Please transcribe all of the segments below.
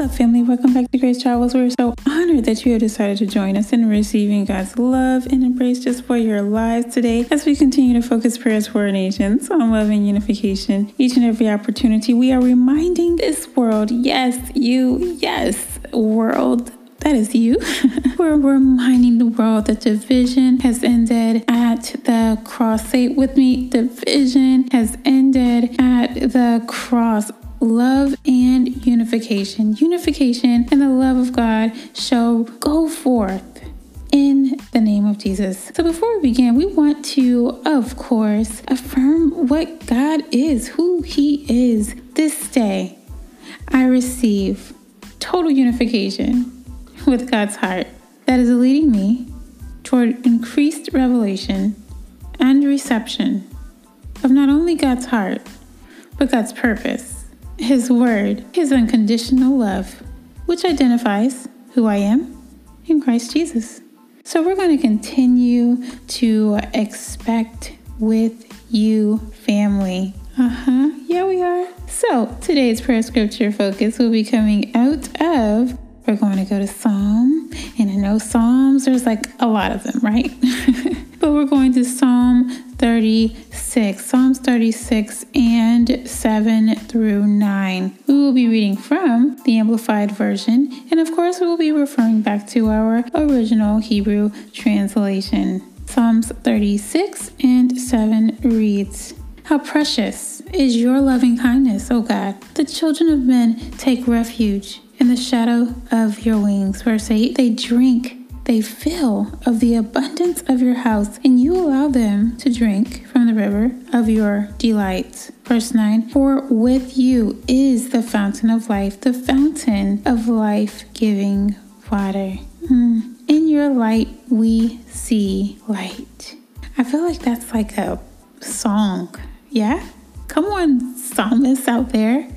Up, family? Welcome back to Grace Travels. We're so honored that you have decided to join us in receiving God's love and embrace just for your lives today as we continue to focus prayers for our nations on love and unification. Each and every opportunity, we are reminding this world, yes, you, yes, world, that is you. We're reminding the world that division has ended at the cross. Say it with me division has ended at the cross. Love and unification. Unification and the love of God shall go forth in the name of Jesus. So before we begin, we want to, of course, affirm what God is, who He is. This day, I receive total unification with God's heart that is leading me toward increased revelation and reception of not only God's heart, but God's purpose, His word, His unconditional love, which identifies who I am in Christ Jesus. So we're going to continue to expect with you, family. Uh huh. Yeah, we are. So today's prayer scripture focus will be coming out of we're going to go to Psalm. And I know Psalms, there's like a lot of them, right? but we're going to Psalm 36, Psalms 36 and 7 through 9. We will be reading from the Amplified Version, and of course, we will be referring back to our original Hebrew translation. Psalms 36 and 7 reads, How precious is your loving kindness, O God! The children of men take refuge in the shadow of your wings. Verse 8 They drink, they fill of the abundance of your house, and you allow them to drink from the river of your delights. Verse 9 For with you is the fountain of life, the fountain of life giving water. Mm. In your light, we see light. I feel like that's like a song. Yeah? Come on, psalmists out there.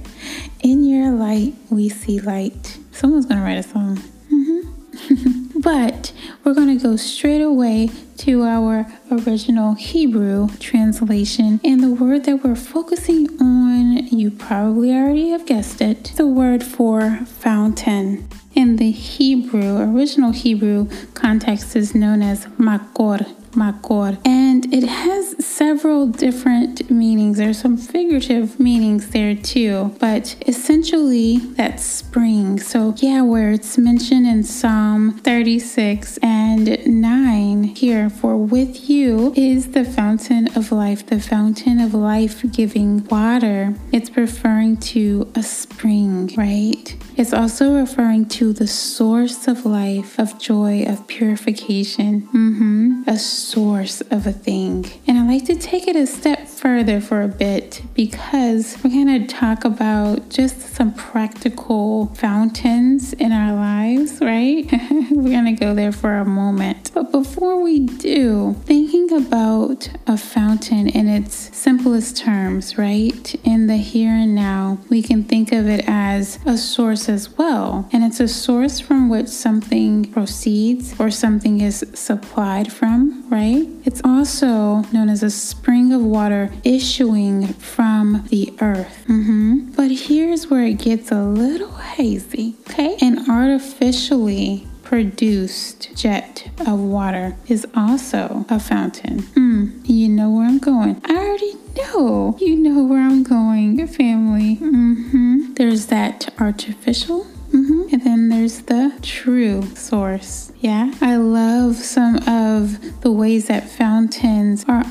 In your light, we see light. Someone's to write a song. Mm-hmm. but we're to go straight away to our original Hebrew translation. And the word that we're focusing on, you probably already have guessed it, the word for fountain. In the Hebrew, original Hebrew context is known as makor makor. And it has several different meanings. There's some figurative meanings there too, but essentially that's spring. So, yeah, where it's mentioned in Psalm 36 and 9 here, for with you is the fountain of life, the fountain of life giving water. It's referring to a spring, right? It's also referring to the source of life, of joy, of purification. Mm-hmm. A source of a thing. And I like to take it a step further for a bit because we're going to talk about just some practical fountains in our lives, right? we're going to go there for a moment. But before we do, thinking about a fountain in its simplest terms, right? In the here and now, we can think of it as a source as well. And it's a source from which something proceeds or something is supplied from, right? It's also known as a spring of water issuing from the earth. Mm-hmm. But here's where it gets a little hazy, okay? An artificially produced jet of water is also a fountain. Mm, you know where I'm going. I already know. You know where I'm going, Your family. Mm-hmm. There's that artificial Mm-hmm. And then there's the true source. Yeah. I love some of the ways that fountains are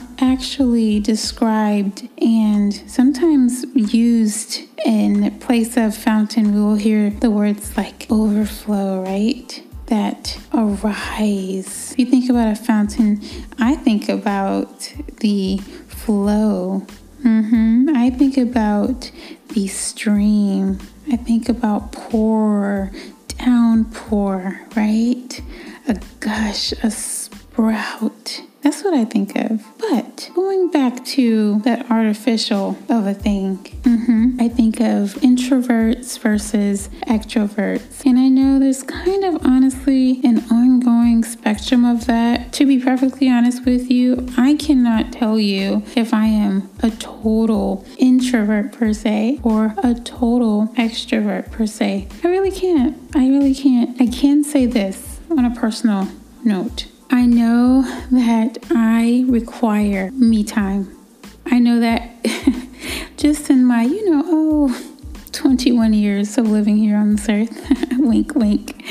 described and sometimes used in place of fountain. We will hear the words like overflow, right? That arise. If you think about a fountain, I think about the flow. Mm-hmm. I think about the stream I think about pour, downpour, right? A gush, a sprout. That's what I think of. But going back to that artificial of a thing, mm-hmm, I think of introverts versus extroverts. And I know there's kind of honestly an ongoing spectrum of that. To be perfectly honest with you, I cannot tell you if I am a total introvert per se or a total extrovert per se. I really can't. I really can't. I can say this on a personal note. I know that I require me time. I know that just in my, you know, oh, 21 years of living here on this earth, wink, wink,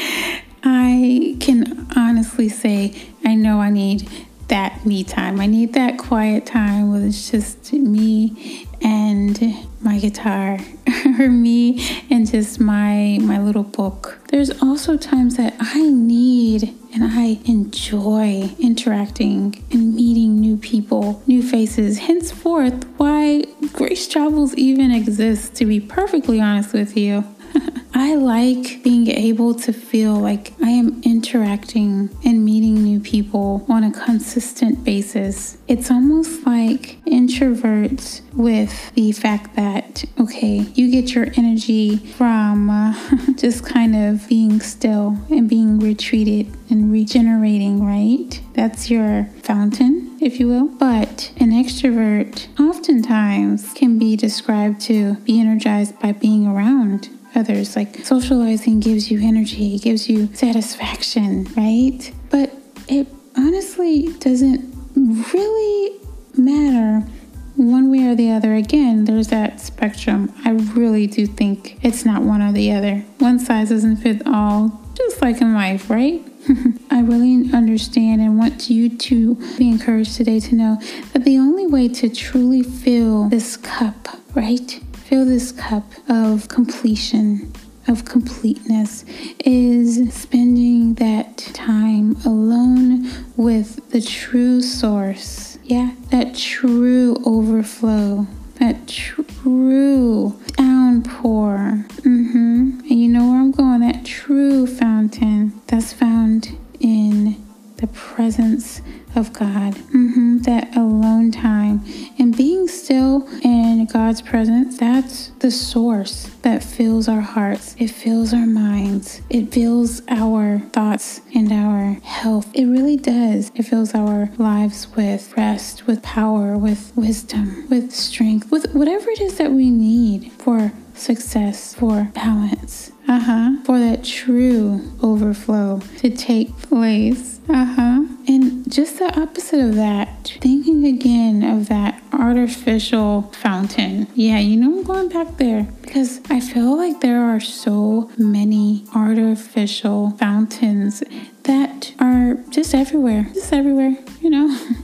I can honestly say I know I need that me time. I need that quiet time it's just me and my guitar or me and just my my little book. There's also times that I need and I enjoy interacting and meeting new people, new faces. Henceforth, why Grace Travels even exists, to be perfectly honest with you. I like being able to feel like I am interacting and meeting new people on a consistent basis. It's almost like introverts with the fact that, okay, you get your energy from uh, just kind of being still and being retreated and regenerating, right? That's your fountain, if you will. But an extrovert oftentimes can be described to be energized by being around others. Like socializing gives you energy, gives you satisfaction, right? But it honestly doesn't really matter one way or the other. Again, there's that spectrum. I really do think it's not one or the other. One size doesn't fit all, just like in life, right? I really understand and want you to be encouraged today to know that the only way to truly fill this cup, right? Fill this cup of completion, of completeness, is spending that time alone with the true source. Yeah, that true overflow, that true downpour. Mm-hmm. And you know where I'm going, that true fountain that's found in the presence of God. Mm-hmm. That alone time and being still in God's presence, that's the source that fills our hearts. It fills our minds. It fills our thoughts and our health. It really does. It fills our lives with rest, with power, with wisdom, with strength, with whatever it is that we need for success, for balance. Uh huh. For that true overflow to take place. Uh huh. And just the opposite of that, thinking again of that artificial fountain. Yeah, you know, I'm going back there because I feel like there are so many artificial fountains that are just everywhere, just everywhere, you know.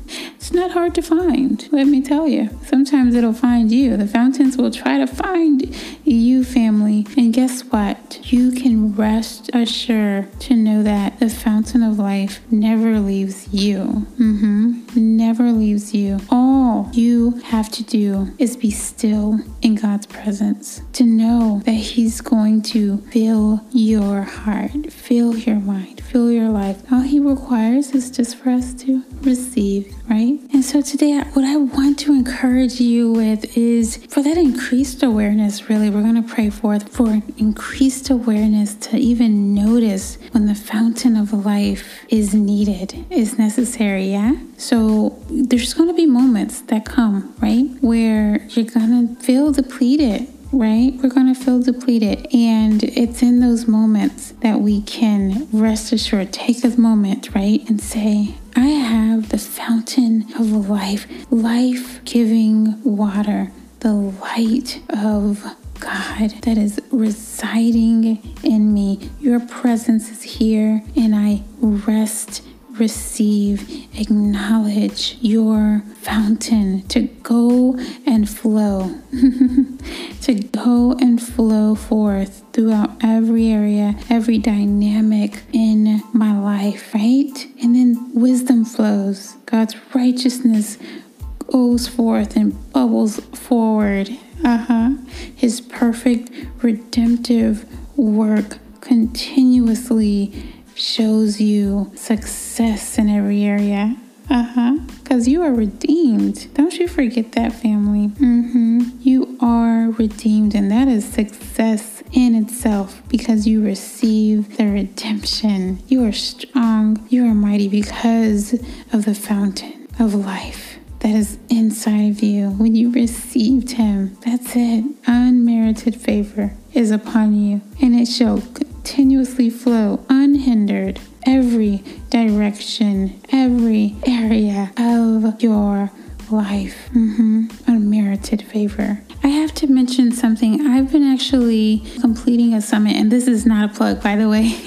It's not hard to find, let me tell you. Sometimes it'll find you. The fountains will try to find you, family. And guess what? You can rest assured to know that the fountain of life never leaves you. Mm-hmm. Never leaves you. All you have to do is be still in God's presence to know that He's going to fill your heart, fill your mind, fill your life. All He requires is just for us to receive, right? And so today, what I want to encourage you with is for that increased awareness, really, we're going to pray for, for increased awareness to even notice when the fountain of life is needed, is necessary, yeah? So there's going to be moments that come, right, where you're going to feel depleted right? We're going to feel depleted. And it's in those moments that we can rest assured, take a moment, right? And say, I have the fountain of life, life giving water, the light of God that is residing in me. Your presence is here, and I rest receive, acknowledge your fountain to go and flow, to go and flow forth throughout every area, every dynamic in my life, right? And then wisdom flows. God's righteousness goes forth and bubbles forward. Uh huh. His perfect redemptive work continuously shows you success in every area. Uh huh. Because you are redeemed. Don't you forget that, family. Mm-hmm. You are redeemed, and that is success in itself because you receive the redemption. You are strong. You are mighty because of the fountain of life that is inside of you. When you received Him, that's it. Unmerited favor is upon you, and it shall continuously flow unhindered every direction, every area of your life. Mm-hmm. Unmerited favor. I have to mention something. I've been actually completing a summit, and this is not a plug, by the way,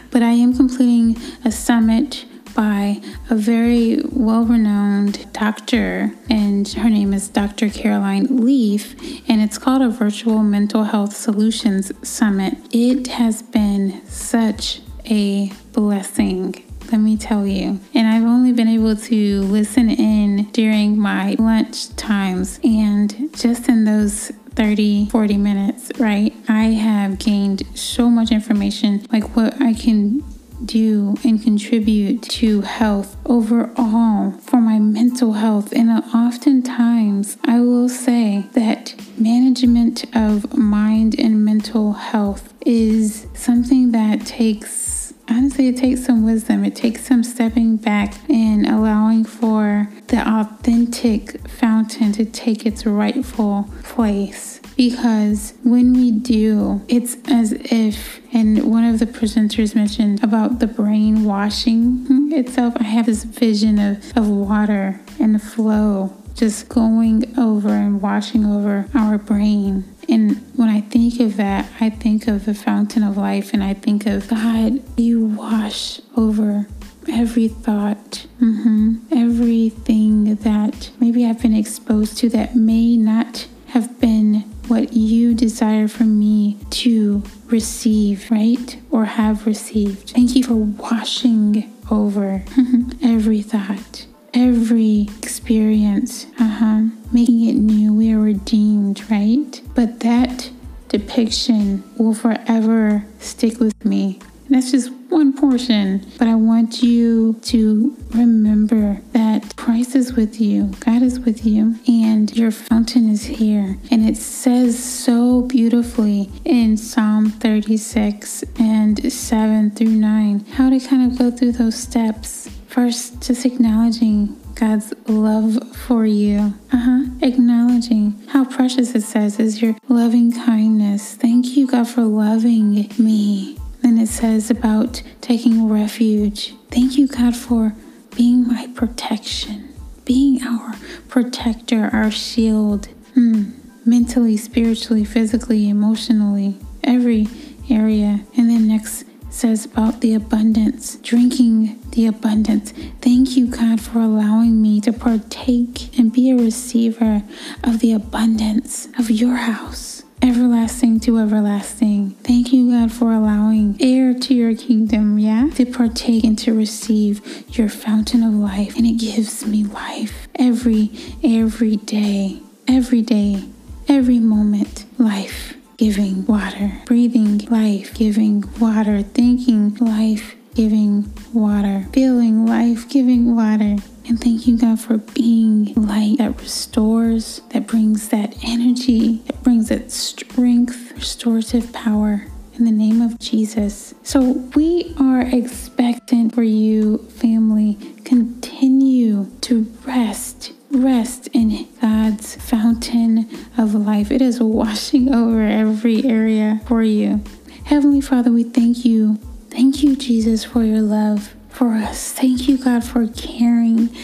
but I am completing a summit by a very well renowned doctor, and her name is Dr. Caroline Leaf, and it's called a Virtual Mental Health Solutions Summit. It has been such a blessing let me tell you. And I've only been able to listen in during my lunch times. And just in those 30, 40 minutes, right, I have gained so much information, like what I can do and contribute to health overall for my mental health. And oftentimes, I will say that management of mind and mental health is something that takes honestly, it takes some wisdom. It takes some stepping back and allowing for the authentic fountain to take its rightful place because when we do, it's as if, and one of the presenters mentioned about the brain washing itself. I have this vision of, of water and the flow just going over and washing over our brain. And when I think of that, I think of the fountain of life and I think of God, you wash over every thought, mm-hmm, everything that maybe I've been exposed to that may not have been what you desire from me to receive, right? Or have received. Thank you for washing over every thought, every experience, uh-huh, making it new. We are redeemed, right? But that depiction will forever stick with me. And that's just one portion, but I want you to remember that Christ is with you, God is with you, and your fountain is here. And it says so beautifully in Psalm 36 and 7 through 9 how to kind of go through those steps. First, just acknowledging God's love for you. Uh huh. Acknowledging how precious it says is your loving kindness. Thank you, God, for loving me. It says about taking refuge. Thank you, God, for being my protection, being our protector, our shield, mm, mentally, spiritually, physically, emotionally, every area. And then next says about the abundance, drinking the abundance. Thank you, God, for allowing me to partake and be a receiver of the abundance of your house everlasting to everlasting. Thank you, God, for allowing heir to your kingdom, yeah, to partake and to receive your fountain of life. And it gives me life every, every day, every day, every moment, life giving water, breathing life giving water, thinking life giving water, feeling life giving water. And thank you, God, for being light that restores, that brings that energy, that brings that strength, restorative power in the name of Jesus. So we are expectant for you, family. Continue to rest. Rest in God's fountain of life. It is washing over every area for you. Heavenly Father, we thank you. Thank you, Jesus, for your love for us. Thank you, God, for caring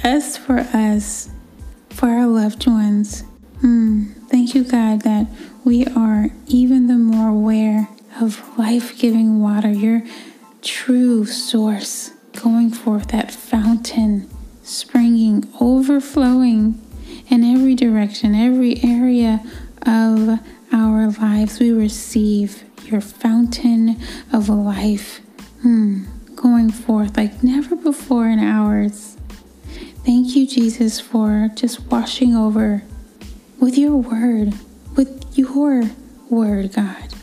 just for us, for our loved ones. Mm, thank you, God, that we are even the more aware of life giving water, your true source, going forth, that fountain springing, overflowing in every direction, every area of our lives. We receive your fountain of life. Hmm going forth like never before in ours. Thank you, Jesus, for just washing over with your word, your word, God,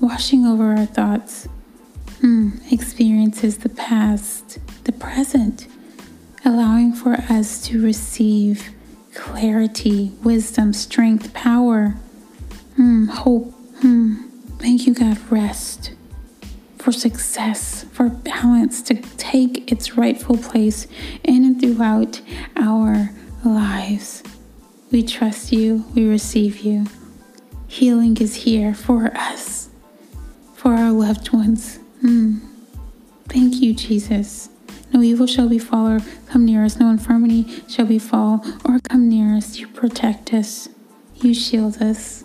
washing over our thoughts, mm, experiences, the past, the present, allowing for us to receive clarity, wisdom, strength, power, hmm, hope. Hmm. Thank you, God. Rest for success, for balance to take its rightful place in and throughout our lives. We trust you, we receive you. Healing is here for us, for our loved ones. Mm. Thank you, Jesus. No evil shall befall or come near us, no infirmity shall befall or come near us. You protect us, you shield us.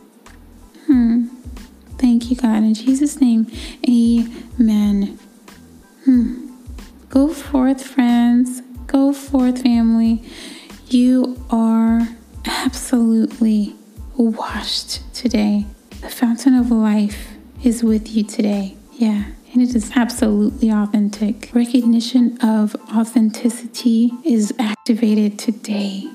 Hmm. Thank you, God. In Jesus' name, amen. Hmm. Go forth, friends. Go forth, family. You are absolutely washed today. The fountain of life is with you today. Yeah, and it is absolutely authentic. Recognition of authenticity is activated today.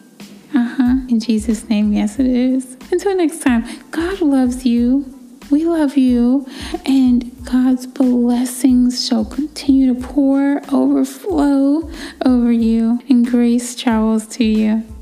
Uh huh. In Jesus' name, yes, it is. Until next time, God loves you. We love you, and God's blessings shall continue to pour, overflow over you, and grace travels to you.